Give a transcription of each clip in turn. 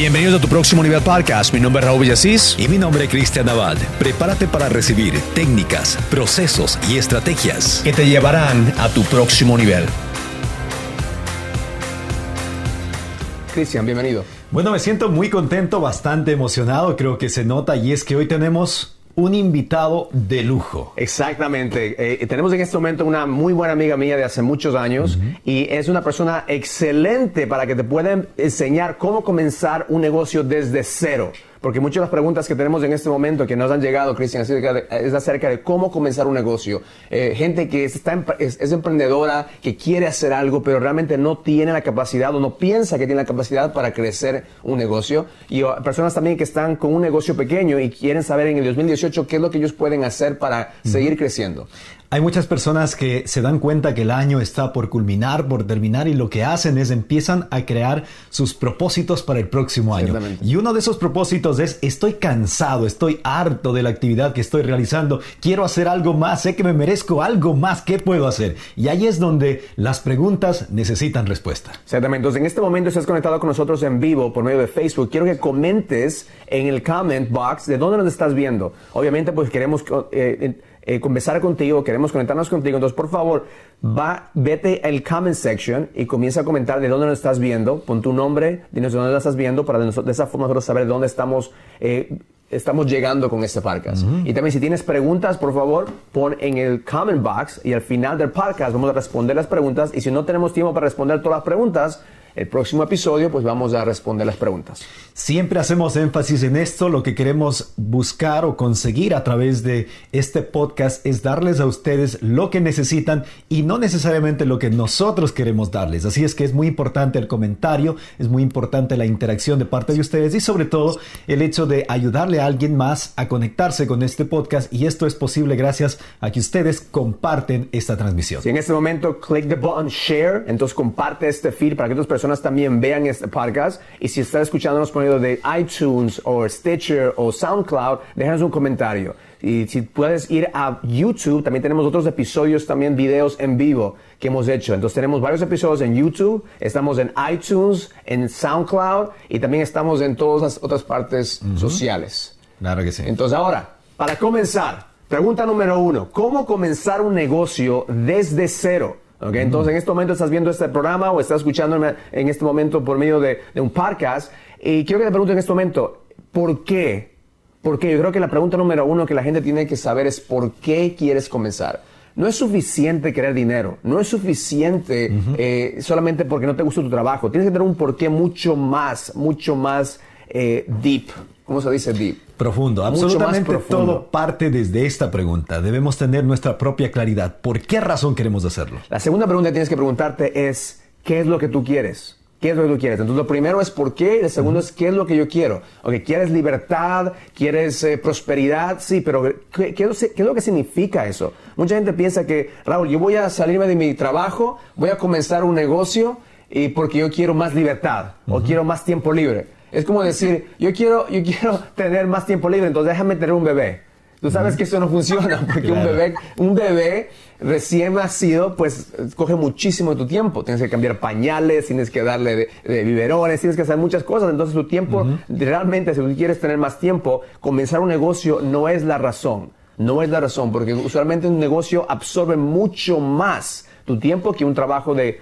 Bienvenidos a tu próximo nivel podcast. Mi nombre es Raúl Villasís. Y mi nombre es Cristian Naval. Prepárate para recibir técnicas, procesos y estrategias que te llevarán a tu próximo nivel. Cristian, bienvenido. Bueno, me siento muy contento, bastante emocionado, creo que se nota y es que hoy tenemos un invitado de lujo. Exactamente. Eh, tenemos en este momento una muy buena amiga mía de hace muchos años y es una persona excelente para que te puedan enseñar cómo comenzar un negocio desde cero. Porque muchas de las preguntas que tenemos en este momento que nos han llegado, Cristian, es acerca de cómo comenzar un negocio. Eh, gente que está, es, emprendedora, que quiere hacer algo, pero realmente no tiene la capacidad o no piensa que tiene la capacidad para crecer un negocio. Y personas también que están con un negocio pequeño y quieren saber en el 2018 qué es lo que ellos pueden hacer para seguir creciendo. Hay muchas personas que se dan cuenta que el año está por culminar, por terminar y lo que hacen es empiezan a crear sus propósitos para el próximo año. Y uno de esos propósitos es estoy cansado, estoy harto de la actividad que estoy realizando, quiero hacer algo más, sé que me merezco algo más, ¿qué puedo hacer? Y ahí es donde las preguntas necesitan respuesta. Exactamente. Entonces en este momento estás conectado con nosotros en vivo por medio de Facebook. Quiero que comentes en el comment box de dónde nos estás viendo. Obviamente pues queremos... Eh, eh, conversar contigo, queremos conectarnos contigo. Entonces, por favor, va, vete al comment section y comienza a comentar de dónde nos estás viendo. Pon tu nombre, dinos de dónde nos estás viendo para de, esa forma nosotros saber dónde estamos. Eh, estamos llegando con este podcast. Y también si tienes preguntas, por favor, pon en el comment box y al final del podcast vamos a responder las preguntas. Y si no tenemos tiempo para responder todas las preguntas, el próximo episodio pues vamos a responder las preguntas. Siempre hacemos énfasis en esto, lo que queremos buscar o conseguir a través de este podcast es darles a ustedes lo que necesitan y no necesariamente lo que nosotros queremos darles. Así es que es muy importante el comentario, es muy importante la interacción de parte de ustedes y sobre todo el hecho de ayudarle a alguien más a conectarse con este podcast y esto es posible gracias a que ustedes comparten esta transmisión. Si en este momento click the button share, entonces comparte este feed para que otras personas también vean este podcast. Y si estás escuchándonos por medio de iTunes o Stitcher o SoundCloud, déjanos un comentario. Y si puedes ir a YouTube, también tenemos otros episodios, también videos en vivo que hemos hecho. Entonces tenemos varios episodios en YouTube, estamos en iTunes, en SoundCloud y también estamos en todas las otras partes sociales. Claro que sí. Entonces ahora, para comenzar, pregunta número uno, ¿cómo comenzar un negocio desde cero? Okay, Entonces, en este momento estás viendo este programa o estás escuchando en este momento por medio de, un podcast. Y quiero que te pregunte en este momento, ¿por qué? Porque yo creo que la pregunta número uno que la gente tiene que saber es ¿por qué quieres comenzar? No es suficiente querer dinero, no es suficiente eh, solamente porque no te gusta tu trabajo. Tienes que tener un porqué mucho más, mucho más eh, deep. ¿Cómo se dice deep? Profundo, absolutamente todo parte desde esta pregunta. Debemos tener nuestra propia claridad. ¿Por qué razón queremos hacerlo? La segunda pregunta que tienes que preguntarte es, ¿qué es lo que tú quieres? ¿Qué es lo que tú quieres? Entonces, lo primero es por qué, y el segundo es qué es lo que yo quiero. Okay, ¿Quieres libertad? ¿Quieres eh, prosperidad? Sí, pero ¿qué, ¿qué, es lo que significa eso? Mucha gente piensa que, Raúl, yo voy a salirme de mi trabajo, voy a comenzar un negocio y porque yo quiero más libertad o quiero más tiempo libre. Es como decir, yo quiero, yo quiero tener más tiempo libre, entonces déjame tener un bebé. Tú sabes que eso no funciona, porque un bebé, un bebé recién nacido, pues coge muchísimo de tu tiempo. Tienes que cambiar pañales, tienes que darle de, biberones, tienes que hacer muchas cosas. Entonces tu tiempo, realmente, si tú quieres tener más tiempo, comenzar un negocio no es la razón. No es la razón, porque usualmente un negocio absorbe mucho más tu tiempo que un trabajo de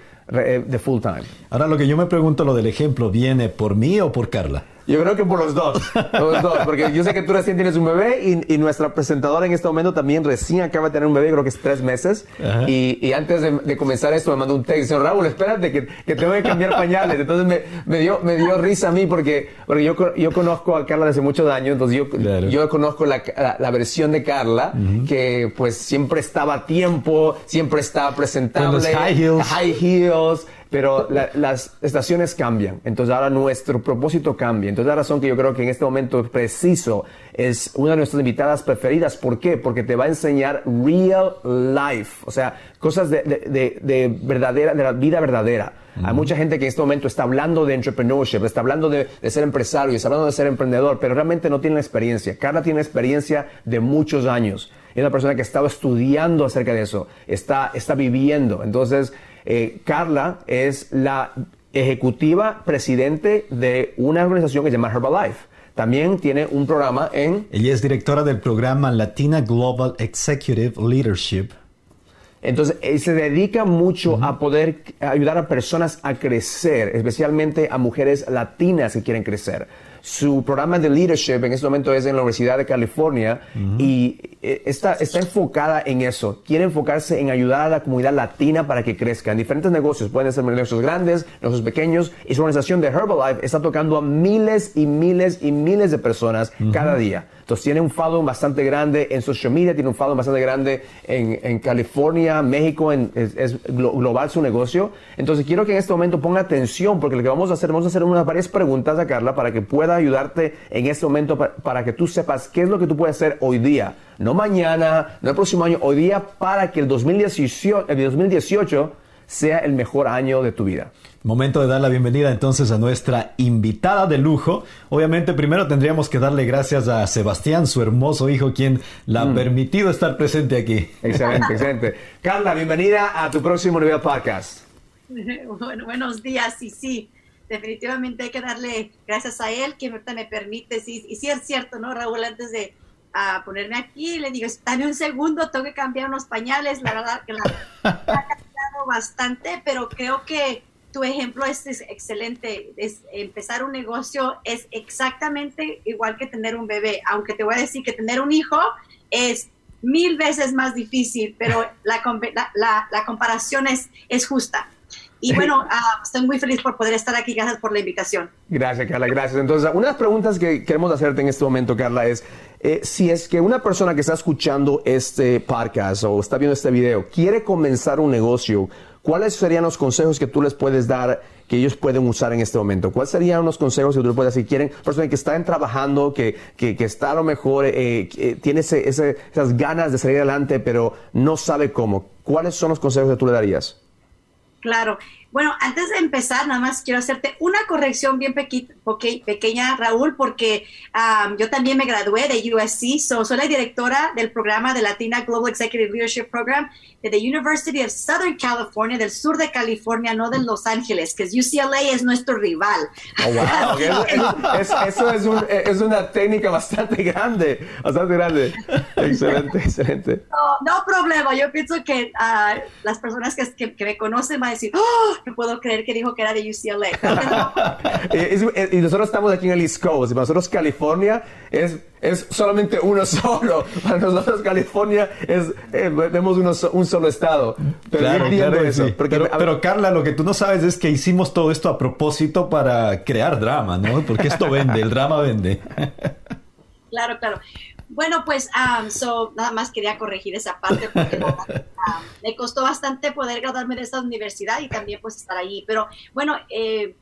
time. Ahora lo que yo me pregunto, lo del ejemplo, ¿viene por mí o por Carla? Yo creo que por los dos. los dos. Porque yo sé que tú recién tienes un bebé y, y, nuestra presentadora en este momento también recién acaba de tener un bebé, creo que es tres meses. Y, y, antes de, comenzar esto me mandó un texto. Dice, Raúl, espérate que, que tengo que cambiar pañales. Entonces me, me, dio, me dio risa a mí porque, porque yo, yo conozco a Carla desde muchos años. Entonces yo, yo conozco la, la, versión de Carla que pues siempre estaba a tiempo, siempre estaba presentable. high heels. High heels pero las estaciones cambian, entonces ahora nuestro propósito cambia. Entonces la razón que yo creo que en este momento preciso es una de nuestras invitadas preferidas. ¿Por qué? Porque te va a enseñar real life, o sea, cosas de, de, de, verdadera, de la vida verdadera. Hay mucha gente que en este momento está hablando de entrepreneurship, está hablando de, de, ser empresario, está hablando de ser emprendedor, pero realmente no tiene la experiencia. Carla tiene experiencia de muchos años. Es una persona que ha estado estudiando acerca de eso, está, está viviendo. Entonces, eh, Carla es la ejecutiva, presidente de una organización que se llama Herbalife. También tiene un programa en... Ella es directora del programa Latina Global Executive Leadership. Entonces, se dedica mucho a poder ayudar a personas a crecer, especialmente a mujeres latinas que quieren crecer. Su programa de leadership en este momento es en la Universidad de California y eh, está, está enfocada en eso. Quiere enfocarse en ayudar a la comunidad latina para que crezca en diferentes negocios. Pueden ser negocios grandes, negocios pequeños. Y su organización de Herbalife está tocando a miles y miles y miles de personas cada día. Entonces tiene un following bastante grande en social media, tiene un following bastante grande en, en California, México, en, es, global su negocio. Entonces quiero que en este momento ponga atención porque lo que vamos a hacer, vamos a hacer unas varias preguntas a Carla para que pueda ayudarte en este momento para, para que tú sepas qué es lo que tú puedes hacer hoy día. No mañana, no el próximo año, hoy día para que el 2018, el 2018 sea el mejor año de tu vida. Momento de dar la bienvenida entonces a nuestra invitada de lujo. Obviamente primero tendríamos que darle gracias a Sebastián, su hermoso hijo, quien la ha mm. permitido estar presente aquí. Excelente, excelente. Carla, bienvenida a tu próximo nivel podcast. Bueno, buenos días, y sí, definitivamente hay que darle gracias a él que ahorita me permite, sí, y sí es cierto, ¿no, Raúl? Antes de ponerme aquí, le digo, dame un segundo, tengo que cambiar unos pañales, la verdad que la ha cambiado bastante, pero creo que tu ejemplo es, excelente. Es, empezar un negocio es exactamente igual que tener un bebé, aunque te voy a decir que tener un hijo es mil veces más difícil, pero la, la, la comparación es, es justa. Y bueno, uh, estoy muy feliz por poder estar aquí. Gracias por la invitación. Gracias, Carla. Gracias. Entonces, una de las preguntas que queremos hacerte en este momento, Carla, es eh, si es que una persona que está escuchando este podcast o está viendo este video quiere comenzar un negocio, ¿cuáles serían los consejos que tú les puedes dar que ellos pueden usar en este momento? ¿Cuáles serían los consejos que tú les puedes decir? Quieren, personas que están trabajando, que, que, que está a lo mejor, eh, tiene ese, esas ganas de salir adelante, pero no sabe cómo. ¿Cuáles son los consejos que tú le darías? Claro. Bueno, antes de empezar, nada más quiero hacerte una corrección bien pequeña, Raúl, porque yo también me gradué de USC, soy la directora del programa de Latina Global Executive Leadership Program de the University of Southern California, del sur de California, no de Los Ángeles, que UCLA es nuestro rival. Oh, wow. eso es, una técnica bastante grande, bastante grande. Excelente, excelente. No, problema, yo pienso que ah, las personas que, que, me conocen van a decir, oh, no puedo creer que dijo que era de UCLA. y, nosotros estamos aquí en el East Coast, y para nosotros California es, es solamente uno solo. Para nosotros California es, eh, vemos un solo estado. Pero entiendo eso. pero, Carla, lo que tú no sabes es que hicimos todo esto a propósito para crear drama, ¿no? Porque esto vende, el drama vende. claro, claro. Bueno, pues um, so, nada más quería corregir esa parte porque um, me costó bastante poder graduarme de esta universidad y también pues estar allí. Pero bueno, eh,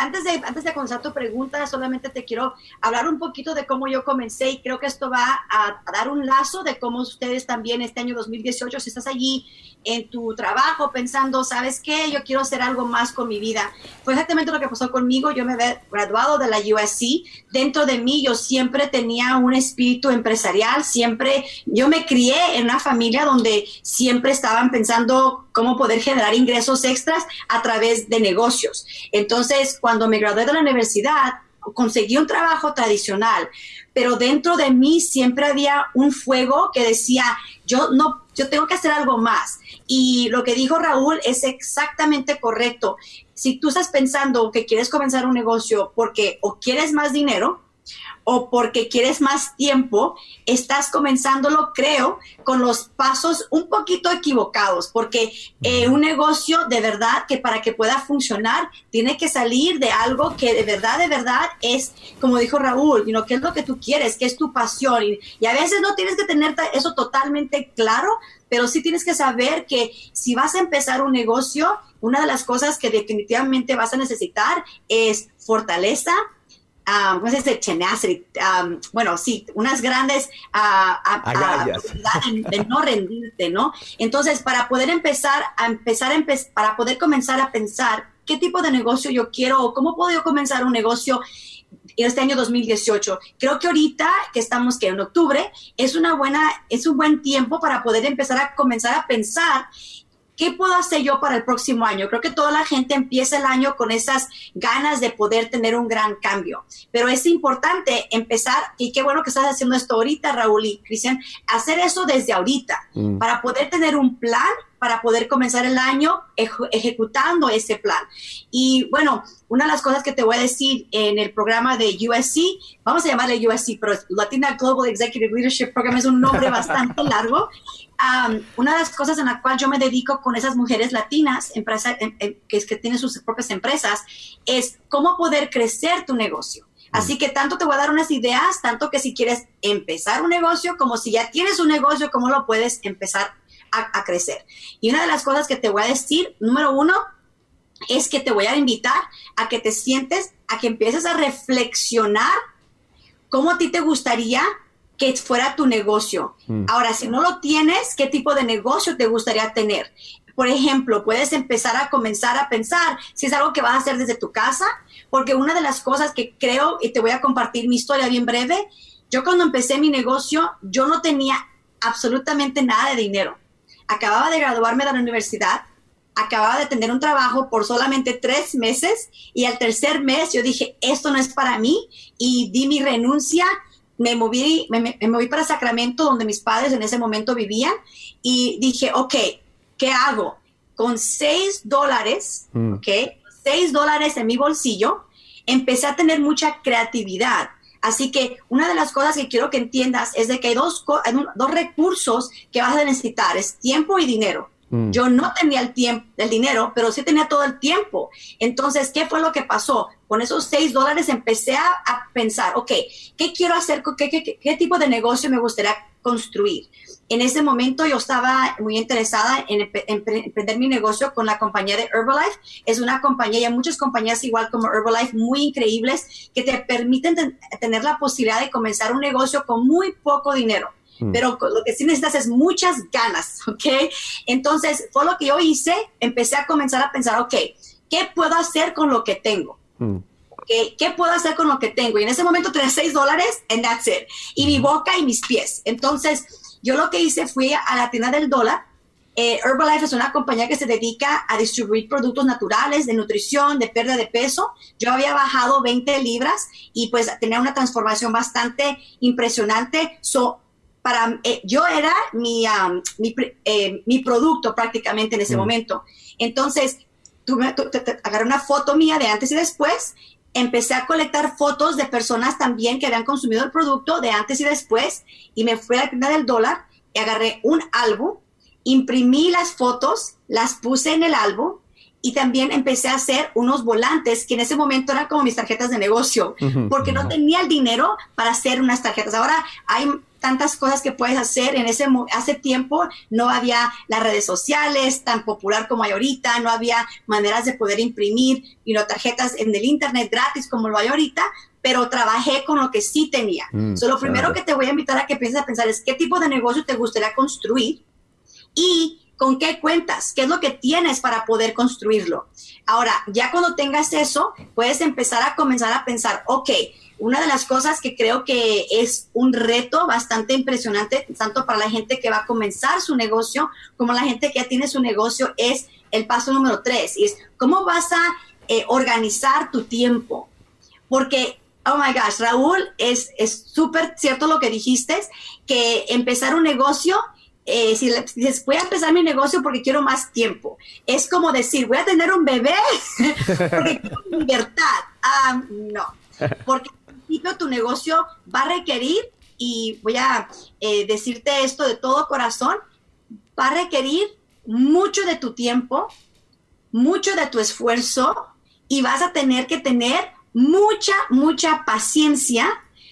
antes de, antes de comenzar tu pregunta, solamente te quiero hablar un poquito de cómo yo comencé y creo que esto va a, a dar un lazo de cómo ustedes también este año 2018, si estás allí en tu trabajo pensando, ¿sabes qué? Yo quiero hacer algo más con mi vida. Fue exactamente lo que pasó conmigo. Yo me había graduado de la USC. Dentro de mí yo siempre tenía un espíritu empresarial. Siempre, yo me crié en una familia donde siempre estaban pensando cómo poder generar ingresos extras a través de negocios. Entonces, cuando me gradué de la universidad, conseguí un trabajo tradicional, pero dentro de mí siempre había un fuego que decía, yo no, yo tengo que hacer algo más. Y lo que dijo Raúl es exactamente correcto. Si tú estás pensando que quieres comenzar un negocio porque o quieres más dinero, o porque quieres más tiempo, estás comenzándolo, creo, con los pasos un poquito equivocados, porque eh, un negocio de verdad que para que pueda funcionar tiene que salir de algo que de verdad, de verdad es, como dijo Raúl, you qué es lo que tú quieres, qué es tu pasión. Y, y a veces no tienes que tener eso totalmente claro, pero sí tienes que saber que si vas a empezar un negocio, una de las cosas que definitivamente vas a necesitar es fortaleza, um, ¿cómo se dice? bueno, sí, unas grandes uh, de, no rendirte, ¿no? Entonces, para poder empezar a empezar, a para poder comenzar a pensar qué tipo de negocio yo quiero o cómo puedo yo comenzar un negocio este año 2018. Creo que ahorita que estamos que en octubre es una buena es un buen tiempo para poder empezar a comenzar a pensar ¿qué puedo hacer yo para el próximo año? Creo que toda la gente empieza el año con esas ganas de poder tener un gran cambio, pero es importante empezar, y qué bueno que estás haciendo esto ahorita, Raúl y Cristian, hacer eso desde ahorita, mm. para poder tener un plan para poder comenzar el año ejecutando ese plan. Y bueno, una de las cosas que te voy a decir en el programa de USC, vamos a llamarle USC, pero Latina Global Executive Leadership Program es un nombre bastante largo. Una de las cosas en la cual yo me dedico con esas mujeres latinas empresa, que, es que tienen sus propias empresas es cómo poder crecer tu negocio. Así que tanto te voy a dar unas ideas, tanto que si quieres empezar un negocio, como si ya tienes un negocio, cómo lo puedes empezar a, crecer. Y una de las cosas que te voy a decir, número uno, es que te voy a invitar a que te sientes, a que empieces a reflexionar cómo a ti te gustaría que fuera tu negocio. Mm. Ahora, si no lo tienes, ¿qué tipo de negocio te gustaría tener? Por ejemplo, puedes empezar a comenzar a pensar si es algo que vas a hacer desde tu casa, porque una de las cosas que creo, y te voy a compartir mi historia bien breve, yo cuando empecé mi negocio, yo no tenía absolutamente nada de dinero acababa de graduarme de la universidad, acababa de tener un trabajo por solamente tres meses y al tercer mes yo dije, esto no es para mí y di mi renuncia. Me moví, me, moví para Sacramento, donde mis padres en ese momento vivían, y dije, ok, ¿qué hago? Con seis dólares, mm. ok, seis dólares en mi bolsillo, empecé a tener mucha creatividad Así que una de las cosas que quiero que entiendas es de que hay dos, dos recursos que vas a necesitar, es tiempo y dinero. Mm. Yo no tenía el tiempo, el dinero, pero sí tenía todo el tiempo. Entonces, ¿qué fue lo que pasó? Con esos seis dólares empecé a, pensar, ¿qué quiero hacer? ¿Qué, qué, qué tipo de negocio me gustaría construir? En ese momento yo estaba muy interesada en emprender mi negocio con la compañía de Herbalife. Es una compañía, y hay muchas compañías igual como Herbalife muy increíbles que te permiten tener la posibilidad de comenzar un negocio con muy poco dinero mm. pero lo que sí necesitas es muchas ganas, ¿ok? Entonces, fue lo que yo hice, empecé a comenzar a pensar, ok, ¿qué puedo hacer con lo que tengo? Mm. ¿Qué, puedo hacer con lo que tengo? Y en ese momento tenía 6 dólares, and that's it. Y mi boca y mis pies. Entonces, yo lo que hice fui a la tienda del dólar. Eh, Herbalife es una compañía que se dedica a distribuir productos naturales de nutrición, de pérdida de peso. Yo había bajado 20 libras y pues tenía una transformación bastante impresionante. So, para, eh, yo era mi, um, eh, mi, producto prácticamente en ese mm. momento. Entonces, tuve, agarré una foto mía de antes y después empecé a colectar fotos de personas también que habían consumido el producto de antes y después y me fui a la tienda del dólar y agarré un álbum, imprimí las fotos, las puse en el álbum y también empecé a hacer unos volantes que en ese momento eran como mis tarjetas de negocio, porque no tenía el dinero para hacer unas tarjetas. Ahora hay tantas cosas que puedes hacer. En ese hace tiempo no había las redes sociales tan popular como hay ahorita, no había maneras de poder imprimir y no tarjetas en el internet gratis como lo hay ahorita, pero trabajé con lo que sí tenía. Mm, lo primero que te voy a invitar a que pienses a pensar es qué tipo de negocio te gustaría construir y con qué cuentas, qué es lo que tienes para poder construirlo. Ahora, ya cuando tengas eso, puedes empezar a comenzar a pensar, ok, una de las cosas que creo que es un reto bastante impresionante, tanto para la gente que va a comenzar su negocio como la gente que ya tiene su negocio, es el paso número tres, y es cómo vas a eh, organizar tu tiempo. Porque, oh my gosh, Raúl, es súper cierto lo que dijiste, que empezar un negocio eh, si, dices, voy a empezar mi negocio porque quiero más tiempo. Es como decir, voy a tener un bebé porque quiero libertad. Ah, no, porque tu negocio va a requerir, y voy a eh, decirte esto de todo corazón, va a requerir mucho de tu tiempo, mucho de tu esfuerzo y vas a tener que tener mucha, mucha paciencia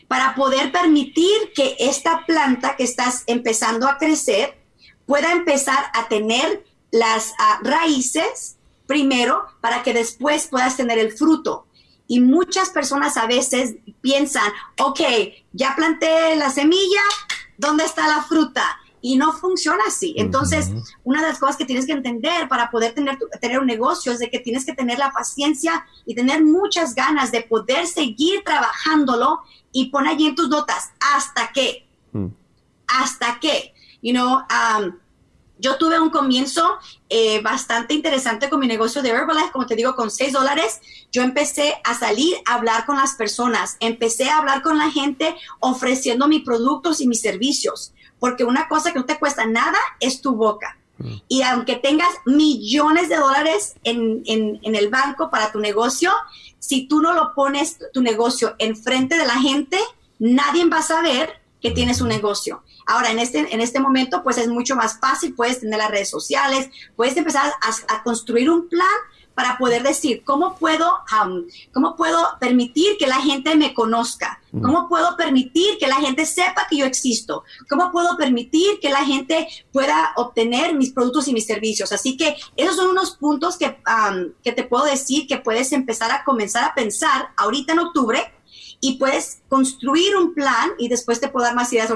para poder permitir que esta planta que estás empezando a crecer pueda empezar a tener las ah, raíces primero para que después puedas tener el fruto. Y muchas personas a veces piensan, ok, ya planté la semilla, ¿dónde está la fruta? Y no funciona así. Entonces, una de las cosas que tienes que entender para poder tener, tener un negocio es de que tienes que tener la paciencia y tener muchas ganas de poder seguir trabajándolo y pon allí en tus notas hasta que, mm. hasta que, you know, um, yo tuve un comienzo eh, bastante interesante con mi negocio de Herbalife, como te digo, con 6 dólares. Yo empecé a salir a hablar con las personas, empecé a hablar con la gente ofreciendo mis productos y mis servicios, porque una cosa que no te cuesta nada es tu boca. Mm. Y aunque tengas millones de dólares en, en, en, el banco para tu negocio, si tú no lo pones tu negocio enfrente de la gente, nadie va a saber que tienes un negocio. Ahora, en este, en este momento, pues es mucho más fácil, puedes tener las redes sociales, puedes empezar a, construir un plan para poder decir cómo puedo, cómo puedo permitir que la gente me conozca, cómo puedo permitir que la gente sepa que yo existo, cómo puedo permitir que la gente pueda obtener mis productos y mis servicios. Así que esos son unos puntos que, que te puedo decir que puedes empezar a comenzar a pensar ahorita en octubre y puedes construir un plan y después te puedo dar más ideas.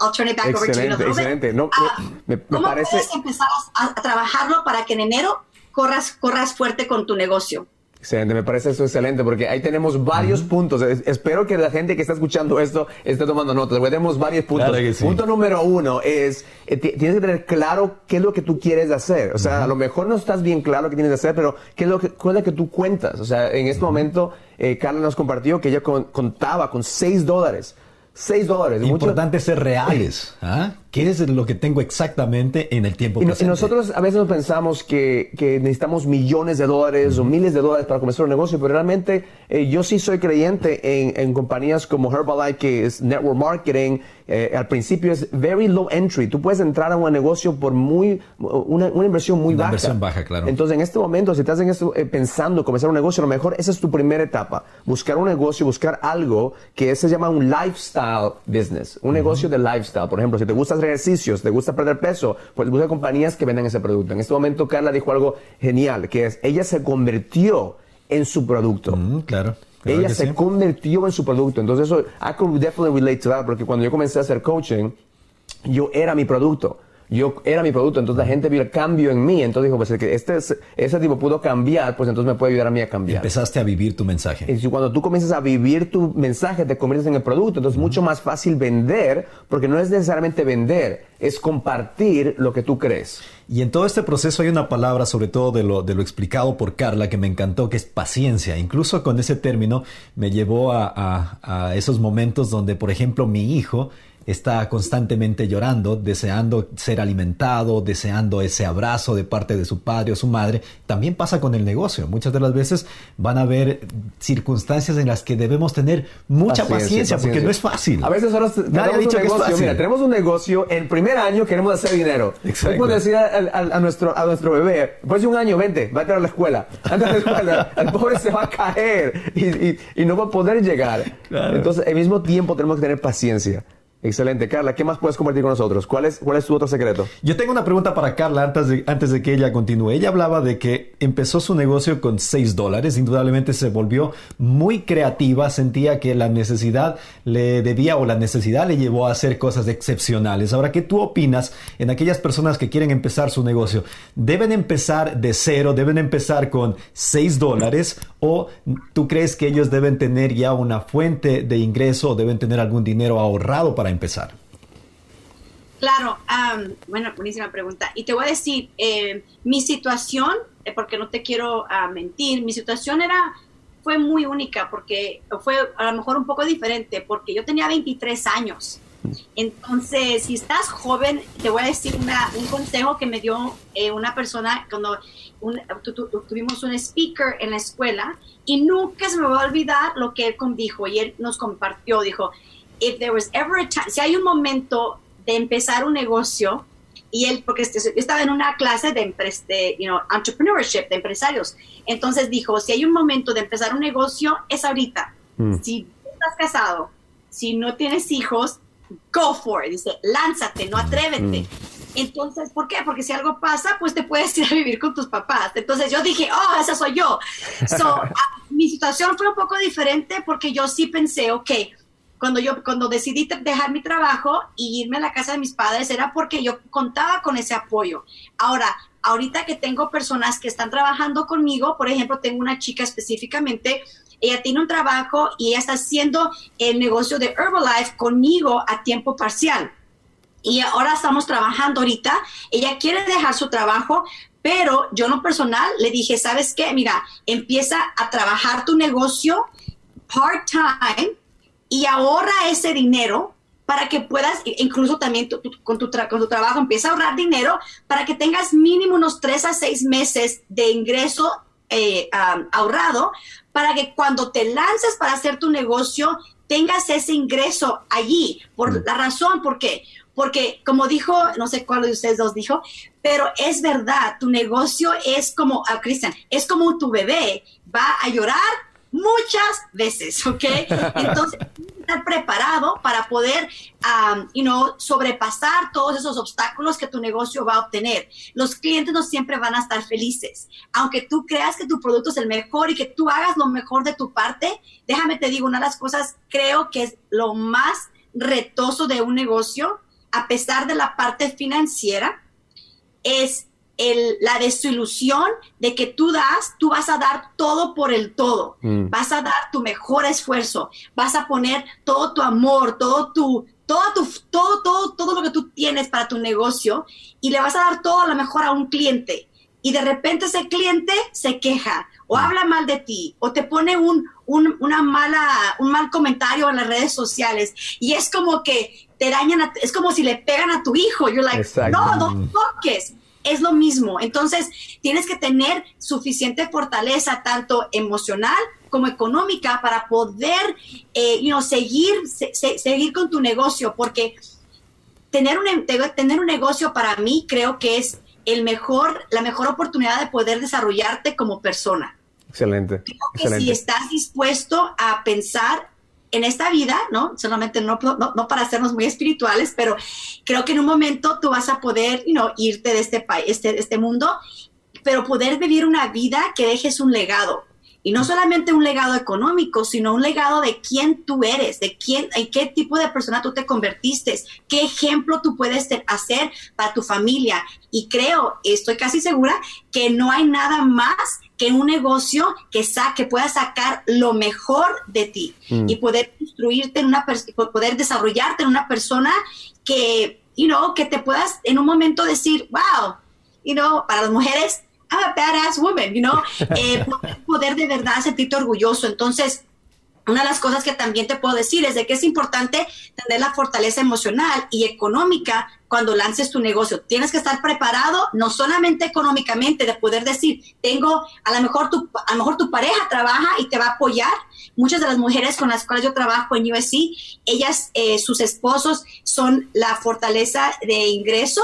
I'll turn it back excelente, over to you. Excelente, no, ah, me, ¿Cómo parece... puedes empezar a, trabajarlo para que en enero corras, corras fuerte con tu negocio? Excelente, me parece eso excelente porque ahí tenemos varios puntos. espero que la gente que está escuchando esto esté tomando notas. Tenemos varios puntos. Punto número uno es, eh, tienes que tener claro qué es lo que tú quieres hacer. O sea, a lo mejor no estás bien claro qué tienes que hacer, pero qué es lo que, cuál es que tú cuentas. O sea, en este momento, eh, Carla nos compartió que ella contaba con 6 dólares 6 dólares. Importante ser reales. ¿ah? ¿Qué es lo que tengo exactamente en el tiempo y, presente? y nosotros a veces pensamos que, que necesitamos millones de dólares o miles de dólares para comenzar un negocio, pero realmente eh, yo sí soy creyente en, en, compañías como Herbalife, que es network marketing. Eh, al principio es very low entry. Tú puedes entrar a un negocio por muy una, una inversión muy una baja. inversión baja, claro. Entonces, en este momento, si estás en esto, eh, pensando comenzar un negocio, a lo mejor esa es tu primera etapa. Buscar un negocio, buscar algo que se llama un lifestyle business, un negocio de lifestyle. Por ejemplo, si te gusta hacer ejercicios, te gusta perder peso, pues busca compañías que vendan ese producto. En este momento, Carla dijo algo genial, que es, ella se convirtió en su producto. claro. Ella se convirtió en su producto. Entonces, eso, I could definitely relate to that, porque cuando yo comencé a hacer coaching, yo era mi producto. Yo era mi producto, entonces la gente vio el cambio en mí, entonces dijo, pues que este, ese tipo pudo cambiar, pues entonces me puede ayudar a mí a cambiar. Empezaste a vivir tu mensaje. Y cuando tú comienzas a vivir tu mensaje, te conviertes en el producto, entonces es mucho más fácil vender, porque no es necesariamente vender, es compartir lo que tú crees. Y en todo este proceso hay una palabra, sobre todo de lo, de lo explicado por Carla, que me encantó, que es paciencia. Incluso con ese término me llevó a, a esos momentos donde, por ejemplo, mi hijo está constantemente llorando, deseando ser alimentado, deseando ese abrazo de parte de su padre o su madre. También pasa con el negocio. Muchas de las veces van a haber circunstancias en las que debemos tener mucha paciencia, porque no es fácil. A veces ahora Nadie ha dicho que es fácil. Mira, tenemos un negocio, el primer año queremos hacer dinero. Exacto. Podemos decir a, nuestro, a nuestro bebé, después de un año, vente, vete a la escuela. Antes de la escuela, el pobre se va a caer y, y, no va a poder llegar. Entonces, al mismo tiempo tenemos que tener paciencia. Excelente. Carla, ¿qué más puedes compartir con nosotros? ¿Cuál es, cuál es tu otro secreto? Yo tengo una pregunta para Carla antes de, antes de que ella continúe. Ella hablaba de que empezó su negocio con 6 dólares. Indudablemente se volvió muy creativa. Sentía que la necesidad le debía o la necesidad le llevó a hacer cosas excepcionales. Ahora, ¿qué tú opinas en aquellas personas que quieren empezar su negocio? ¿Deben empezar de cero? ¿Deben empezar con 6 dólares? ¿O tú crees que ellos deben tener ya una fuente de ingreso o deben tener algún dinero ahorrado para empezar? Claro, bueno, buenísima pregunta. Y te voy a decir, eh, mi situación, eh, porque no te quiero ah, mentir, mi situación era, fue muy única, porque fue a lo mejor un poco diferente, porque yo tenía 23 años. Entonces, si estás joven, te voy a decir un consejo que me dio eh, una persona cuando tuvimos un speaker en la escuela y nunca se me va a olvidar lo que él dijo y él nos compartió, dijo, if there was ever a time, si hay un momento de empezar un negocio, y él, porque este, yo estaba en una clase de, de you know, entrepreneurship, de empresarios, entonces dijo, si hay un momento de empezar un negocio, es ahorita. Mm. Si estás casado, si no tienes hijos, go for it, dice, lánzate, no atrévete. Mm. Entonces, ¿por qué? Porque si algo pasa, pues te puedes ir a vivir con tus papás. Entonces yo dije, oh, esa soy yo. So, ah, mi situación fue un poco diferente porque yo sí pensé, ok, cuando yo cuando decidí dejar mi trabajo y irme a la casa de mis padres era porque yo contaba con ese apoyo. Ahora, ahorita que tengo personas que están trabajando conmigo, por ejemplo, tengo una chica específicamente, ella tiene un trabajo y ella está haciendo el negocio de Herbalife conmigo a tiempo parcial. y ahora estamos trabajando ahorita. Ella quiere dejar su trabajo, pero yo no personal le dije, ¿sabes qué? Mira, empieza a trabajar tu negocio part-time y ahorra ese dinero para que puedas, incluso también con, tu con tu trabajo, empieza a ahorrar dinero para que tengas mínimo unos tres a seis meses de ingreso eh, ahorrado para que cuando te lances para hacer tu negocio tengas ese ingreso allí. Por mm. la razón, ¿por qué? Porque como dijo, no sé cuál de ustedes dos dijo, pero es verdad, tu negocio es como, a ah, Cristian, es como tu bebé, va a llorar muchas veces, ¿ok? Entonces, estar preparado para poder, um, you know, sobrepasar todos esos obstáculos que tu negocio va a obtener. Los clientes no siempre van a estar felices. Aunque tú creas que tu producto es el mejor y que tú hagas lo mejor de tu parte, déjame te digo, una de las cosas creo que es lo más retoso de un negocio, a pesar de la parte financiera, es la desilusión de que tú das, tú vas a dar todo por el todo, mm. vas a dar tu mejor esfuerzo, vas a poner todo tu amor, todo tu, todo tu, todo, todo, todo lo que tú tienes para tu negocio y le vas a dar todo a lo mejor a un cliente. Y de repente ese cliente se queja o mm. habla mal de ti o te pone un, una mala, un mal comentario en las redes sociales y es como que te dañan, es como si le pegan a tu hijo. You're like, no, no toques es lo mismo. Entonces, tienes que tener suficiente fortaleza, tanto emocional como económica, para poder eh, seguir, seguir con tu negocio, porque tener un, tener un negocio para mí creo que es el mejor, la mejor oportunidad de poder desarrollarte como persona. Excelente. Creo que si estás dispuesto a pensar en esta vida, ¿no? Solamente no, no, para hacernos muy espirituales, pero creo que en un momento tú vas a poder, you irte de este país, este, este mundo, pero poder vivir una vida que dejes un legado. Y no solamente un legado económico, sino un legado de quién tú eres, de quién, en qué tipo de persona tú te convertiste, qué ejemplo tú puedes hacer para tu familia. Y creo, estoy casi segura, que no hay nada más que un negocio que, que pueda sacar lo mejor de ti mm. y poder construirte en una poder desarrollarte en una persona que, you know, que te puedas en un momento decir, wow, you know, para las mujeres, I'm a badass woman, you know, eh, poder de verdad sentirte orgulloso. Entonces, una de las cosas que también te puedo decir es de que es importante tener la fortaleza emocional y económica cuando lances tu negocio. Tienes que estar preparado, no solamente económicamente, de poder decir, tengo, a lo mejor tu, a lo mejor tu pareja trabaja y te va a apoyar. Muchas de las mujeres con las cuales yo trabajo en USC, ellas, eh, sus esposos son la fortaleza de ingreso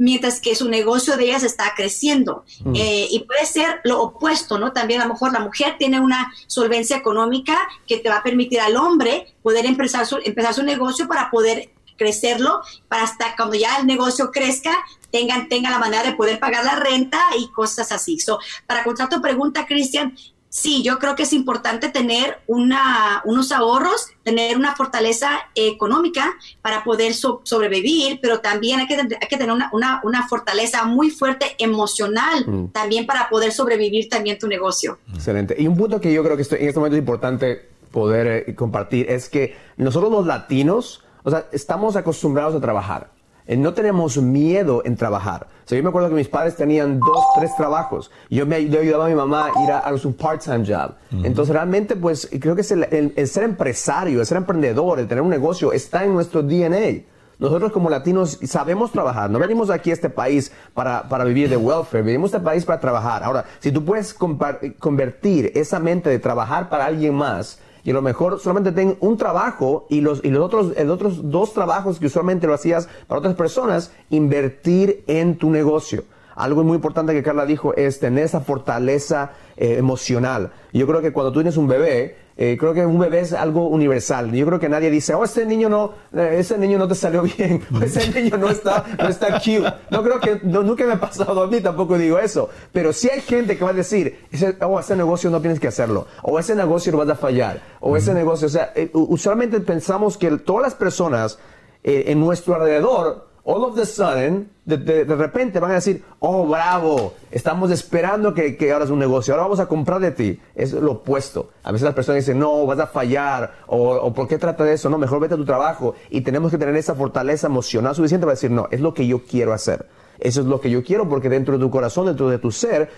mientras que su negocio de ellas está creciendo. Mm. Eh, y puede ser lo opuesto, ¿no? También a lo mejor la mujer tiene una solvencia económica que te va a permitir al hombre poder empezar su, empezar su negocio para poder crecerlo, para hasta cuando ya el negocio crezca, tengan, tenga la manera de poder pagar la renta y cosas así. So, para contestar tu pregunta, Cristian, Sí, yo creo que es importante tener una, unos ahorros, tener una fortaleza económica para poder sobrevivir, pero también hay que, hay que tener una, una, una, fortaleza muy fuerte emocional mm. también para poder sobrevivir también tu negocio. Excelente. Y un punto que yo creo que estoy, en este momento es importante poder eh, compartir es que nosotros los latinos, o sea, estamos acostumbrados a trabajar. Eh, no tenemos miedo en trabajar. O sea, yo me acuerdo que mis padres tenían dos, tres trabajos. Yo me yo ayudaba a mi mamá a ir a, a un part-time job. Entonces, realmente, pues, creo que es el, ser empresario, el ser emprendedor, el tener un negocio, está en nuestro DNA. Nosotros como latinos sabemos trabajar. No venimos aquí a este país para, para vivir de welfare. Venimos a este país para trabajar. Ahora, si tú puedes convertir esa mente de trabajar para alguien más y a lo mejor solamente ten un trabajo y los, y los otros, otros dos trabajos que usualmente lo hacías para otras personas, invertir en tu negocio. Algo muy importante que Carla dijo es tener esa fortaleza eh, emocional. Yo creo que cuando tú tienes un bebé, eh, creo que un bebé es algo universal. Yo creo que nadie dice, oh, ese niño no, eh, ese niño no te salió bien, o ese niño no está, no está cute. No creo que, nunca me ha pasado a mí, tampoco digo eso. Pero si hay gente que va a decir, oh, ese negocio no tienes que hacerlo, o ese negocio lo vas a fallar, o ese negocio, o sea, usualmente pensamos que todas las personas en nuestro alrededor all of the sudden, de, de, repente van a decir, oh, bravo, estamos esperando que, que hagas un negocio, ahora vamos a comprar de ti. Es lo opuesto. A veces las personas dicen, no, vas a fallar, o, o ¿por qué trata de eso? No, mejor vete a tu trabajo. Y tenemos que tener esa fortaleza emocional suficiente para decir, no, es lo que yo quiero hacer. Eso es lo que yo quiero porque dentro de tu corazón, dentro de tu ser,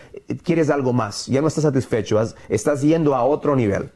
quieres algo más. Ya no estás satisfecho, estás yendo a otro nivel.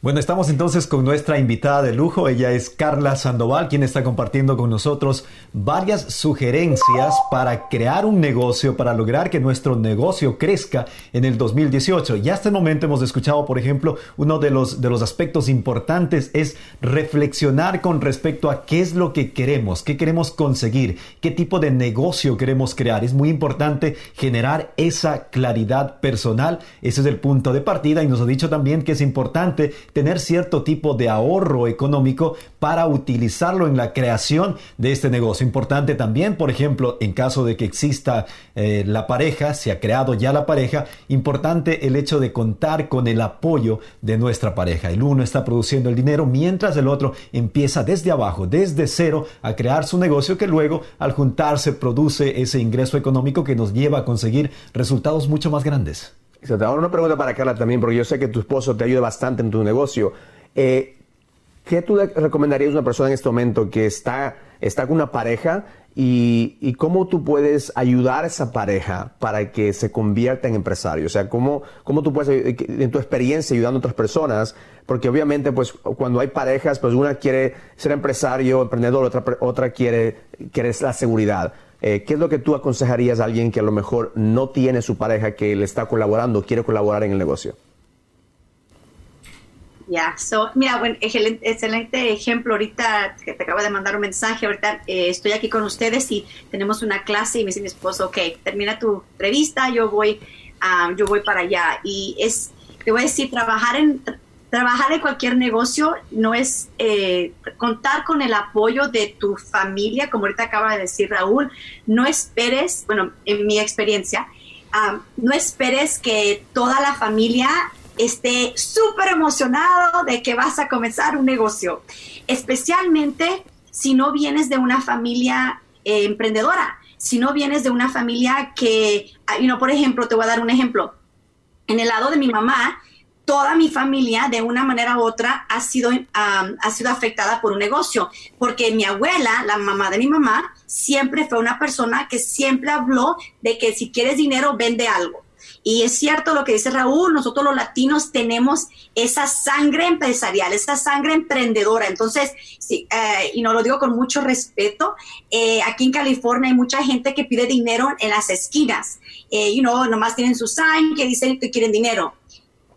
Bueno, estamos entonces con nuestra invitada de lujo. Ella es Carla Sandoval, quien está compartiendo con nosotros varias sugerencias para crear un negocio, para lograr que nuestro negocio crezca en el 2018. Ya hasta el momento hemos escuchado, por ejemplo, uno de los, de los aspectos importantes es reflexionar con respecto a qué es lo que queremos, qué queremos conseguir, qué tipo de negocio queremos crear. Es muy importante generar esa claridad personal. Ese es el punto de partida y nos ha dicho también que es importante tener cierto tipo de ahorro económico para utilizarlo en la creación de este negocio. Importante también, por ejemplo, en caso de que exista eh, la pareja, se ha creado ya la pareja, importante el hecho de contar con el apoyo de nuestra pareja. El uno está produciendo el dinero mientras el otro empieza desde abajo, desde cero, a crear su negocio que luego al juntarse produce ese ingreso económico que nos lleva a conseguir resultados mucho más grandes. Ahora una pregunta para Carla también, porque yo sé que tu esposo te ayuda bastante en tu negocio. Eh, ¿Qué tú recomendarías a una persona en este momento que está, está con una pareja y, y, cómo tú puedes ayudar a esa pareja para que se convierta en empresario? O sea, ¿cómo, cómo tú puedes, eh, en tu experiencia ayudando a otras personas? Porque obviamente, pues, cuando hay parejas, pues una quiere ser empresario, emprendedor, otra, otra quiere, quiere la seguridad. Eh, ¿Qué es lo que tú aconsejarías a alguien que a lo mejor no tiene su pareja que le está colaborando, quiere colaborar en el negocio? Ya, mira, bueno, excelente, ejemplo. Ahorita que te acabo de mandar un mensaje, ahorita eh, estoy aquí con ustedes y tenemos una clase y me dice mi esposo, ok, termina tu entrevista, yo voy, um, yo voy para allá. Y es, te voy a decir, trabajar en, trabajar en cualquier negocio no es eh, contar con el apoyo de tu familia, como ahorita acaba de decir Raúl, no esperes, bueno, en mi experiencia, um, no esperes que toda la familia esté súper emocionado de que vas a comenzar un negocio, especialmente si no vienes de una familia eh, emprendedora, si no vienes de una familia que, you know, por ejemplo, te voy a dar un ejemplo. En el lado de mi mamá, toda mi familia de una manera u otra ha sido, ha sido afectada por un negocio, porque mi abuela, la mamá de mi mamá, siempre fue una persona que siempre habló de que si quieres dinero, vende algo. Y es cierto lo que dice Raúl, nosotros los latinos tenemos esa sangre empresarial, esa sangre emprendedora. Entonces, sí, eh, y no lo digo con mucho respeto, eh, aquí en California hay mucha gente que pide dinero en las esquinas. Eh, you know, nomás tienen su sign que dicen que quieren dinero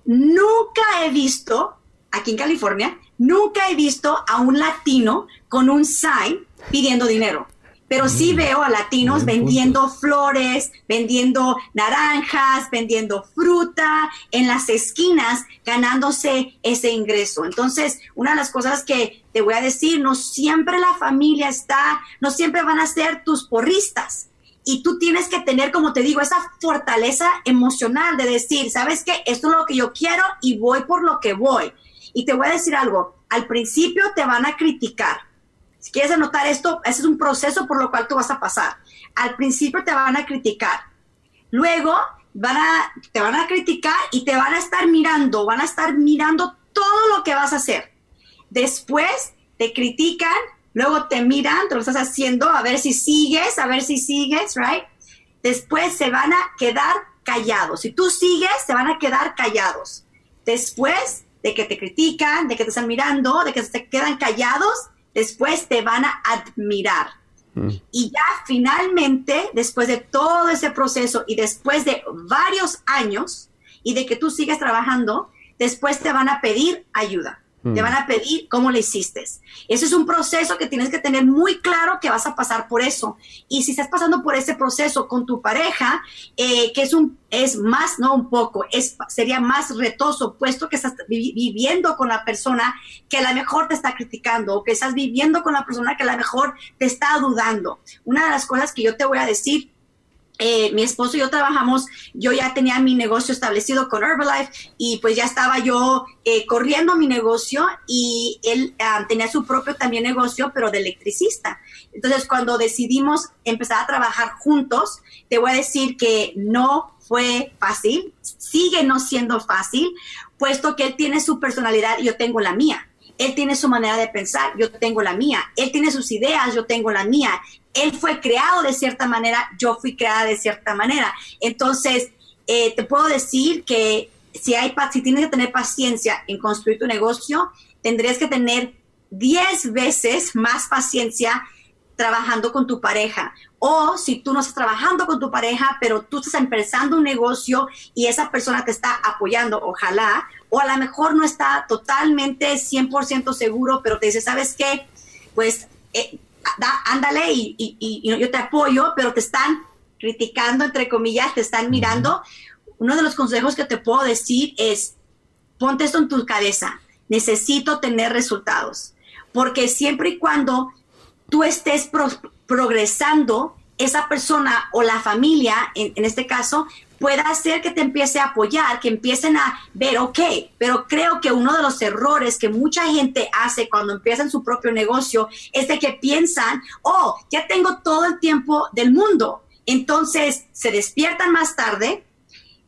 Nunca he visto, aquí en California, nunca he visto a un latino con un sign pidiendo dinero. Pero sí mm. veo a latinos vendiendo flores, vendiendo naranjas, vendiendo fruta en las esquinas, ganándose ese ingreso. Entonces, una de las cosas que te voy a decir, no siempre la familia está, no siempre van a ser tus porristas y tú tienes que tener, como te digo, esa fortaleza emocional de decir, ¿sabes qué? Esto es lo que yo quiero y voy por lo que voy. Y te voy a decir algo, al principio te van a criticar. Si quieres anotar esto, ese es un proceso por lo cual tú vas a pasar. Al principio te van a criticar. Luego van a, te van a criticar y te van a estar mirando, van a estar mirando todo lo que vas a hacer. Después te critican, Luego te miran, te lo estás haciendo, a ver si sigues, a ver si sigues, right? Después se van a quedar callados. Si tú sigues, se van a quedar callados. Después de que te critican, de que te están mirando, de que se quedan callados, después te van a admirar. Mm. Y ya finalmente, después de todo ese proceso y después de varios años y de que tú sigues trabajando, después te van a pedir ayuda. Te mm. van a pedir cómo le hiciste. Ese es un proceso que tienes que tener muy claro que vas a pasar por eso. Y si estás pasando por ese proceso con tu pareja, eh, que es un es más, no un poco, es, sería más retoso, puesto que estás viviendo con la persona que a lo mejor te está criticando o que estás viviendo con la persona que a lo mejor te está dudando. Una de las cosas que yo te voy a decir eh, mi esposo y yo trabajamos, yo ya tenía mi negocio establecido con Herbalife y pues ya estaba yo eh, corriendo mi negocio y él ah, tenía su propio también negocio, pero de electricista. Entonces, cuando decidimos empezar a trabajar juntos, te voy a decir que no fue fácil, sigue no siendo fácil, puesto que él tiene su personalidad y yo tengo la mía. Él tiene su manera de pensar, yo tengo la mía. Él tiene sus ideas, yo tengo la mía él fue creado de cierta manera, yo fui creada de cierta manera. Entonces, eh, te puedo decir que si, hay, tienes que tener paciencia en construir tu negocio, tendrías que tener 10 veces más paciencia trabajando con tu pareja. O si tú no estás trabajando con tu pareja, pero tú estás empezando un negocio y esa persona te está apoyando, ojalá, o a lo mejor no está totalmente 100% seguro, pero te dice, ¿sabes qué? Pues eh, ándale y, yo te apoyo, pero te están criticando, entre comillas, te están mirando. Uno de los consejos que te puedo decir es, ponte esto en tu cabeza, necesito tener resultados, porque siempre y cuando tú estés progresando, esa persona o la familia, en, este caso, pueda hacer que te empiece a apoyar, que empiecen a ver, ok, pero creo que uno de los errores que mucha gente hace cuando empiezan su propio negocio es de que piensan, oh, ya tengo todo el tiempo del mundo. Entonces se despiertan más tarde,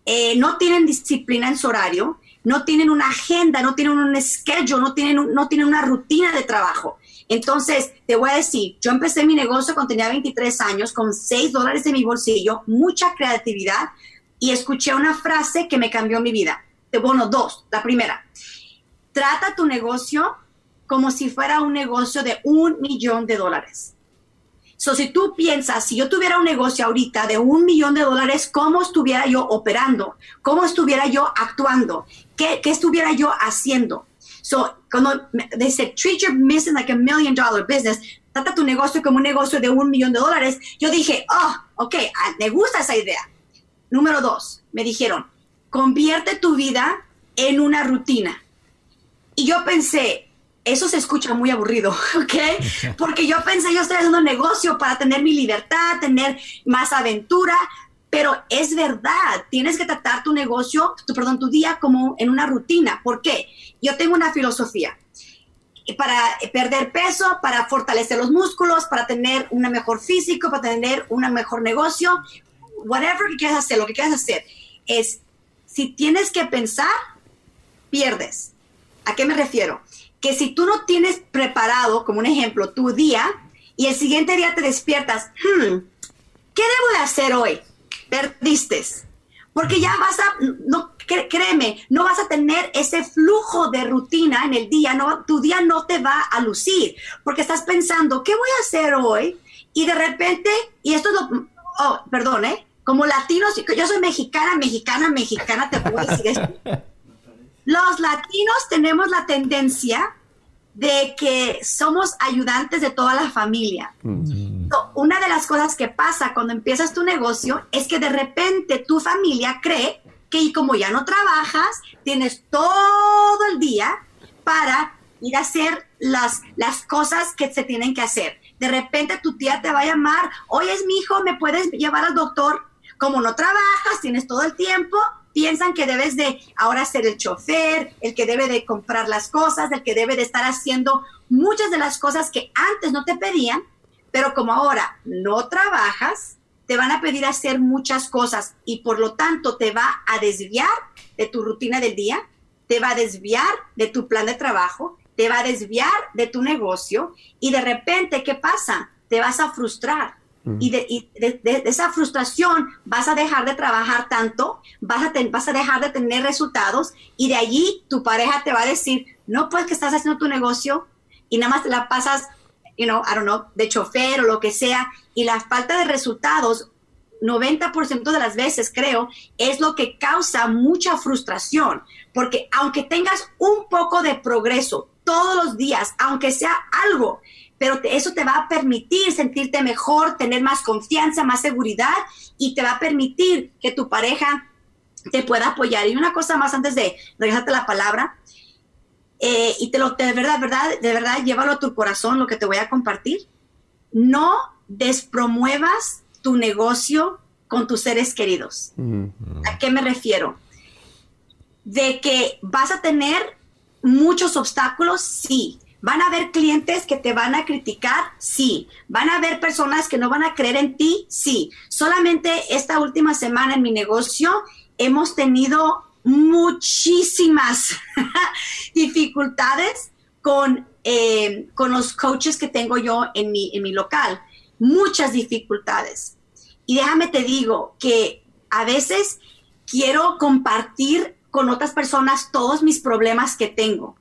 eh, no tienen disciplina en su horario, no tienen una agenda, no tienen un schedule, no tienen, no tienen una rutina de trabajo. Entonces, te voy a decir, yo empecé mi negocio cuando tenía 23 años, con 6 dólares en mi bolsillo, mucha creatividad, y escuché una frase que me cambió mi vida. Bueno, dos. La primera, trata tu negocio como si fuera un negocio de un millón de dólares. So, si tú piensas, si yo tuviera un negocio ahorita de un millón de dólares, ¿cómo estuviera yo operando? ¿Cómo estuviera yo actuando? ¿Qué, qué estuviera yo haciendo? So, cuando dice, treat your business like a million dollar business, trata tu negocio como un negocio de un millón de dólares, yo dije, oh, ok, ah, me gusta esa idea. Número dos, me dijeron, convierte tu vida en una rutina. Y yo pensé, eso se escucha muy aburrido, ¿ok? Porque yo pensé, yo estoy haciendo negocio para tener mi libertad, tener más aventura, pero es verdad, tienes que tratar tu negocio, tu, perdón, tu día como en una rutina. ¿Por qué? Yo tengo una filosofía para perder peso, para fortalecer los músculos, para tener un mejor físico, para tener un mejor negocio, whatever que quieras hacer, lo que quieras hacer, es si tienes que pensar, pierdes. ¿A qué me refiero? Que si tú no tienes preparado, como un ejemplo, tu día y el siguiente día te despiertas, hmm, ¿qué debo de hacer hoy? Perdiste. Porque ya vas a, no, créeme, no vas a tener ese flujo de rutina en el día, no, tu día no te va a lucir, porque estás pensando, ¿qué voy a hacer hoy? Y de repente, y esto es lo, oh, perdón, ¿eh? como latinos, yo soy mexicana, mexicana, mexicana, te puedo decir esto. Los latinos tenemos la tendencia de que somos ayudantes de toda la familia. Mm. una de las cosas que pasa cuando empiezas tu negocio es que de repente tu familia cree que como ya no trabajas, tienes todo el día para ir a hacer las, las cosas que se tienen que hacer. De repente tu tía te va a llamar, oye, es mi hijo, ¿me puedes llevar al doctor? como no trabajas, tienes todo el tiempo, piensan que debes de ahora ser el chofer, el que debe de comprar las cosas, el que debe de estar haciendo muchas de las cosas que antes no te pedían, pero como ahora no trabajas, te van a pedir hacer muchas cosas y por lo tanto te va a desviar de tu rutina del día, te va a desviar de tu plan de trabajo, te va a desviar de tu negocio y de repente, ¿qué pasa? Te vas a frustrar. Y, de, esa frustración vas a dejar de trabajar tanto, vas a, vas a dejar de tener resultados y de allí tu pareja te va a decir, no, pues que estás haciendo tu negocio y nada más te la pasas, you know, I don't know, de chofer o lo que sea y la falta de resultados 90% de las veces, creo, es lo que causa mucha frustración, porque aunque tengas un poco de progreso todos los días, aunque sea algo, pero eso te va a permitir sentirte mejor, tener más confianza, más seguridad y te va a permitir que tu pareja te pueda apoyar. Y una cosa más antes de regresarte la palabra, eh, y te lo, de verdad, verdad, de verdad, llévalo a tu corazón lo que te voy a compartir. No despromuevas tu negocio con tus seres queridos. ¿A qué me refiero? De que vas a tener muchos obstáculos, sí. Van a haber clientes que te van a criticar, sí. Van a haber personas que no van a creer en ti, sí. Solamente esta última semana en mi negocio hemos tenido muchísimas dificultades con, eh, con los coaches que tengo yo en mi, en mi local. Muchas dificultades. Y déjame te digo que a veces quiero compartir con otras personas todos mis problemas que tengo.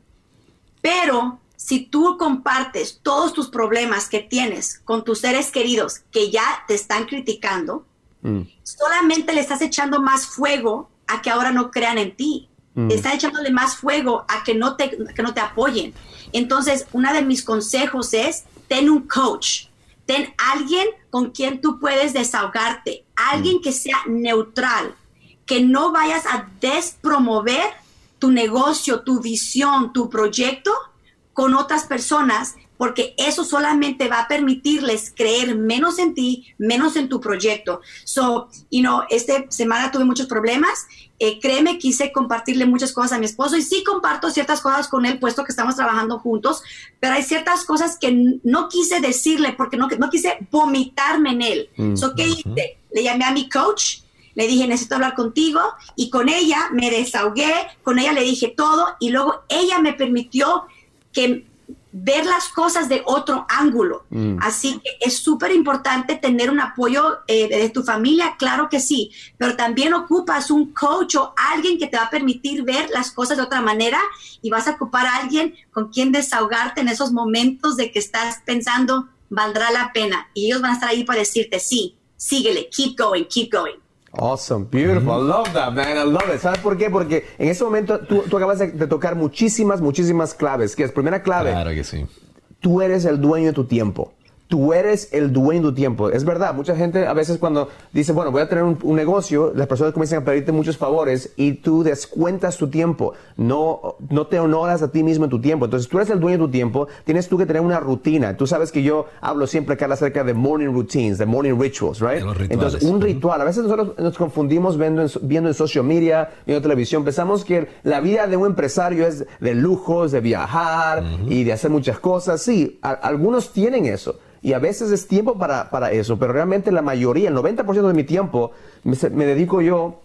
Pero si tú compartes todos tus problemas que tienes con tus seres queridos que ya te están criticando, mm. solamente le estás echando más fuego a que ahora no crean en ti. Mm. Estás echándole más fuego a que no, te, que no te apoyen. Entonces, uno de mis consejos es, ten un coach, ten alguien con quien tú puedes desahogarte, alguien mm. que sea neutral, que no vayas a despromover tu negocio, tu visión, tu proyecto con otras personas porque eso solamente va a permitirles creer menos en ti, menos en tu proyecto. So, you know, esta semana tuve muchos problemas. Eh, créeme, quise compartirle muchas cosas a mi esposo y sí comparto ciertas cosas con él, puesto que estamos trabajando juntos, pero hay ciertas cosas que no quise decirle porque no, no quise vomitarme en él. Mm. So, ¿qué hice? Le llamé a mi coach, le dije, necesito hablar contigo y con ella me desahogué, con ella le dije todo y luego ella me permitió que ver las cosas de otro ángulo. Mm. Así que es súper importante tener un apoyo eh, de tu familia, claro que sí, pero también ocupas un coach o alguien que te va a permitir ver las cosas de otra manera y vas a ocupar a alguien con quien desahogarte en esos momentos de que estás pensando, valdrá la pena. Y ellos van a estar ahí para decirte, sí, síguele, keep going, keep going. Awesome, beautiful. I love that, man. I love it. ¿Sabes por qué? Porque en ese momento tú, tú acabas de, de, tocar muchísimas, muchísimas claves. Que es primera clave. Claro que sí. Tú eres el dueño de tu tiempo tú eres el dueño de tu tiempo. Es verdad, mucha gente a veces cuando dice, bueno, voy a tener un, negocio, las personas comienzan a pedirte muchos favores y tú descuentas tu tiempo. No, no te honoras a ti mismo en tu tiempo. Entonces, tú eres el dueño de tu tiempo, tienes tú que tener una rutina. Tú sabes que yo hablo siempre, Carla, acerca de morning routines, de morning rituals, right? Entonces, un ritual. A veces nosotros nos confundimos viendo en, viendo en social media, viendo televisión. Pensamos que la vida de un empresario es de lujos, de viajar y de hacer muchas cosas. Sí, algunos tienen eso. Y a veces es tiempo para, para eso, pero realmente la mayoría, el 90% de mi tiempo, me, dedico yo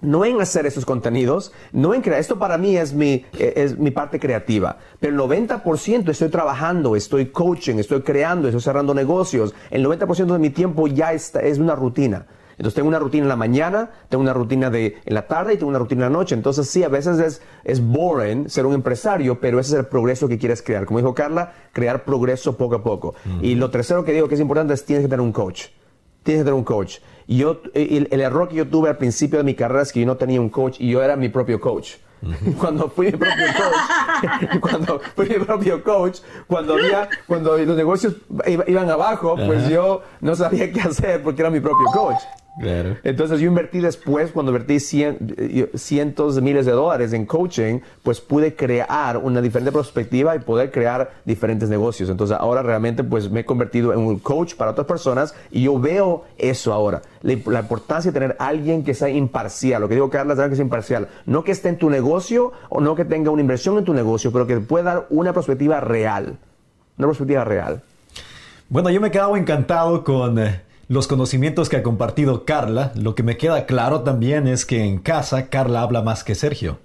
no en hacer esos contenidos, no en crear. Esto para mí es mi, e, es mi parte creativa. Pero el 90% estoy trabajando, estoy coaching, estoy creando, estoy cerrando negocios. El 90% de mi tiempo ya está, es una rutina. Entonces tengo una rutina en la mañana, tengo una rutina de, en la tarde y tengo una rutina en la noche. Entonces sí, a veces es, es boring ser un empresario, pero ese es el progreso que quieres crear. Como dijo Carla, crear progreso poco a poco. Y lo tercero que digo que es importante es tienes que tener un coach. Tienes que tener un coach. Y yo, el, el error que yo tuve al principio de mi carrera es que yo no tenía un coach y yo era mi propio coach. Cuando fui mi propio coach, cuando fui mi propio coach, cuando había, cuando los negocios iban abajo, pues yo no sabía qué hacer porque era mi propio coach. Entonces yo invertí después, cuando invertí eh, cientos de miles de dólares en coaching, pues pude crear una diferente perspectiva y poder crear diferentes negocios. Entonces ahora realmente pues me he convertido en un coach para otras personas y yo veo eso ahora. La, importancia de tener alguien que sea imparcial. Lo que digo Carla es que sea imparcial. No que esté en tu negocio o no que tenga una inversión en tu negocio, pero que pueda dar una perspectiva real. Una perspectiva real. Bueno, yo me he quedado encantado con... Eh, los conocimientos que ha compartido Carla, lo que me queda claro también es que en casa Carla habla más que Sergio.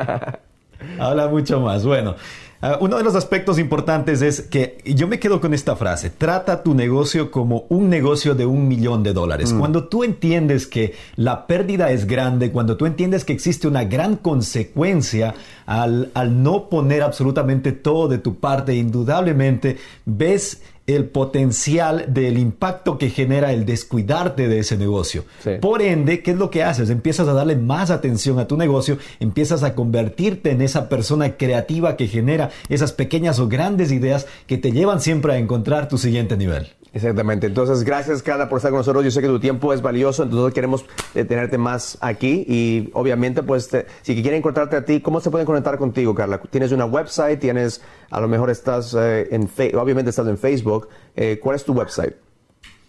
habla mucho más. Bueno, ah, uno de los aspectos importantes es que yo me quedo con esta frase, trata tu negocio como un negocio de un millón de dólares. Mm. Cuando tú entiendes que la pérdida es grande, cuando tú entiendes que existe una gran consecuencia al, al no poner absolutamente todo de tu parte, indudablemente ves el potencial del impacto que genera el descuidarte de ese negocio. Por ende, ¿qué es lo que haces? Empiezas a darle más atención a tu negocio, empiezas a convertirte en esa persona creativa que genera esas pequeñas o grandes ideas que te llevan siempre a encontrar tu siguiente nivel. Exactamente. Entonces, gracias, Carla, por estar con nosotros. Yo sé que tu tiempo es valioso, entonces queremos eh, tenerte más aquí. Y obviamente, pues, si quieren encontrarte a ti, ¿cómo se pueden conectar contigo, Carla? ¿Tienes una website? ¿Tienes, a lo mejor estás eh, en, obviamente estás en Facebook? Eh, ¿Cuál es tu website?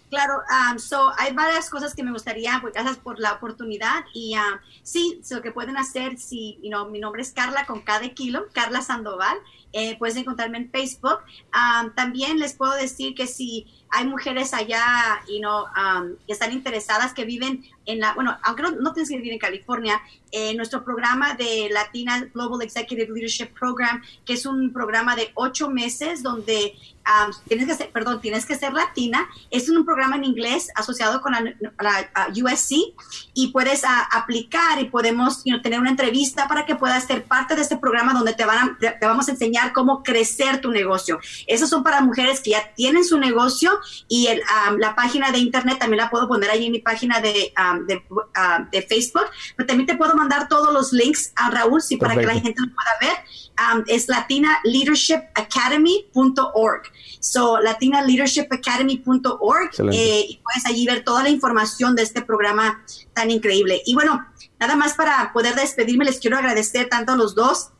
Claro, um, so hay varias cosas que me gustaría, pues gracias por la oportunidad y um, sí, lo que pueden hacer, si, you know, mi nombre es Carla con cada kilo, Carla Sandoval, eh, puedes encontrarme en Facebook. Um, también les puedo decir que si hay mujeres allá, you know, um, que están interesadas, que viven en la, bueno, aunque no, no tienes que vivir en California, eh, nuestro programa de Latina Global Executive Leadership Program, que es un programa de ocho meses donde um, tienes que ser, perdón, tienes que ser latina, es un programa en inglés asociado con la, la USC y puedes uh, aplicar y podemos you know, tener una entrevista para que puedas ser parte de este programa donde te, van a, te vamos a enseñar cómo crecer tu negocio. Esos son para mujeres que ya tienen su negocio y el, um, la página de internet también la puedo poner ahí en mi página de, um, de, uh, de, Facebook, pero también te puedo mandar todos los links a Raúl si para que la gente lo pueda ver. Um, es latinaleadershipacademy.org. So, latinaleadershipacademy.org eh, y puedes allí ver toda la información de este programa tan increíble. Y bueno, nada más para poder despedirme, les quiero agradecer tanto a los dos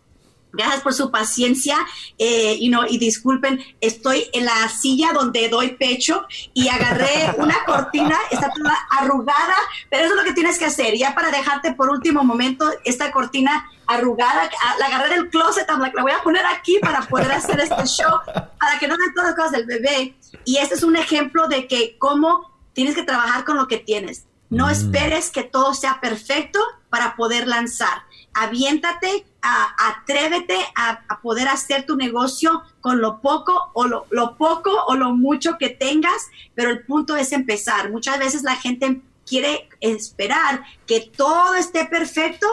Gracias por su paciencia eh, you know, y disculpen, estoy en la silla donde doy pecho y agarré una cortina, está toda arrugada, pero eso es lo que tienes que hacer. Ya para dejarte por último momento, esta cortina arrugada, la agarré del closet, la voy a poner aquí para poder hacer este show, para que no vean todas las cosas del bebé. Y este es un ejemplo de que cómo tienes que trabajar con lo que tienes. No esperes que todo sea perfecto para poder lanzar aviéntate, a, atrévete a, a, poder hacer tu negocio con lo poco o lo, lo, poco o lo mucho que tengas, pero el punto es empezar. Muchas veces la gente quiere esperar que todo esté perfecto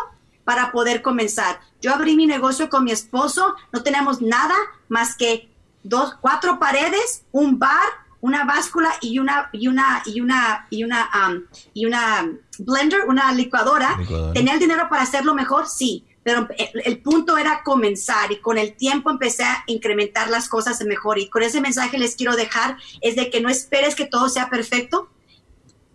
para poder comenzar. Yo abrí mi negocio con mi esposo, no tenemos nada más que dos, cuatro paredes, un bar, una báscula y una y una y una y una um, y una blender, una licuadora. licuadora. ¿Tenía el dinero para hacerlo mejor? Sí, pero el, el, punto era comenzar y con el tiempo empecé a incrementar las cosas mejor y con ese mensaje les quiero dejar es de que no esperes que todo sea perfecto.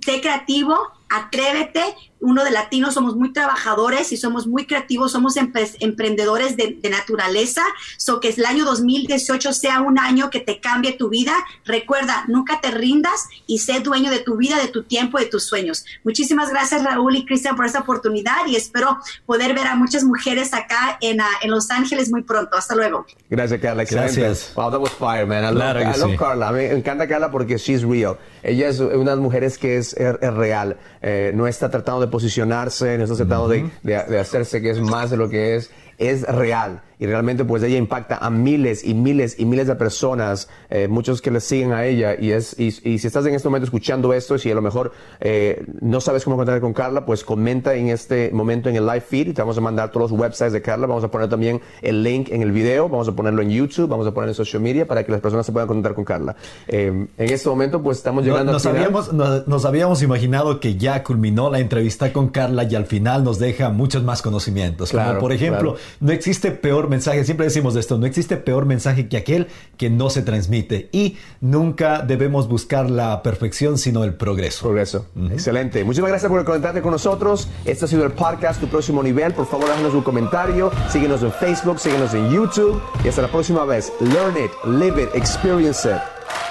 Sé creativo, atrévete. Uno de latinos somos muy trabajadores y somos muy creativos, somos empre emprendedores de, de, naturaleza. So que el año 2018 sea un año que te cambie tu vida. Recuerda, nunca te rindas y sé dueño de tu vida, de tu tiempo, de tus sueños. Muchísimas gracias Raúl y Cristian por esta oportunidad y espero poder ver a muchas mujeres acá en, uh, en Los Ángeles muy pronto. Hasta luego. Gracias Carla. Gracias. Wow, that was fire, man. I love, claro I love sí. Carla. Me encanta Carla porque she's real. Ella es una de las mujeres que es, es, es real. Eh, no está tratando de posicionarse, no está tratando uh -huh. de, de, de, hacerse que es más de lo que es, es real. Y realmente pues ella impacta a miles y miles y miles de personas, eh, muchos que le siguen a ella. Y, es, y, y, si estás en este momento escuchando esto, si a lo mejor eh, no sabes cómo contactar con Carla, pues comenta en este momento en el live feed y te vamos a mandar todos los websites de Carla. Vamos a poner también el link en el video, vamos a ponerlo en YouTube, vamos a poner en social media para que las personas se puedan contactar con Carla. Eh, en este momento pues estamos llegando no, nos, al habíamos, nos, nos habíamos imaginado que ya culminó la entrevista con Carla y al final nos deja muchos más conocimientos. Claro, Como por ejemplo, claro. no existe peor mensaje, siempre decimos de esto, no existe peor mensaje que aquel que no se transmite y nunca debemos buscar la perfección, sino el progreso. Progreso. Uh -huh. Excelente. Muchísimas gracias por conectarte con nosotros. Este ha sido el podcast Tu Próximo Nivel. Por favor, déjanos un comentario. Síguenos en Facebook, síguenos en YouTube. Y hasta la próxima vez. Learn it, live it, experience it.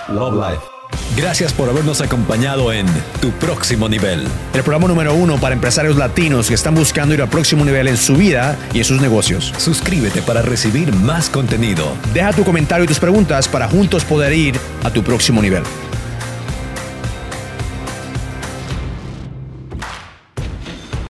Love, Love life. Gracias por habernos acompañado en Tu Próximo Nivel. El programa número uno para empresarios latinos que están buscando ir al próximo nivel en su vida y en sus negocios. Suscríbete para recibir más contenido. Deja tu comentario y tus preguntas para juntos poder ir a tu próximo nivel.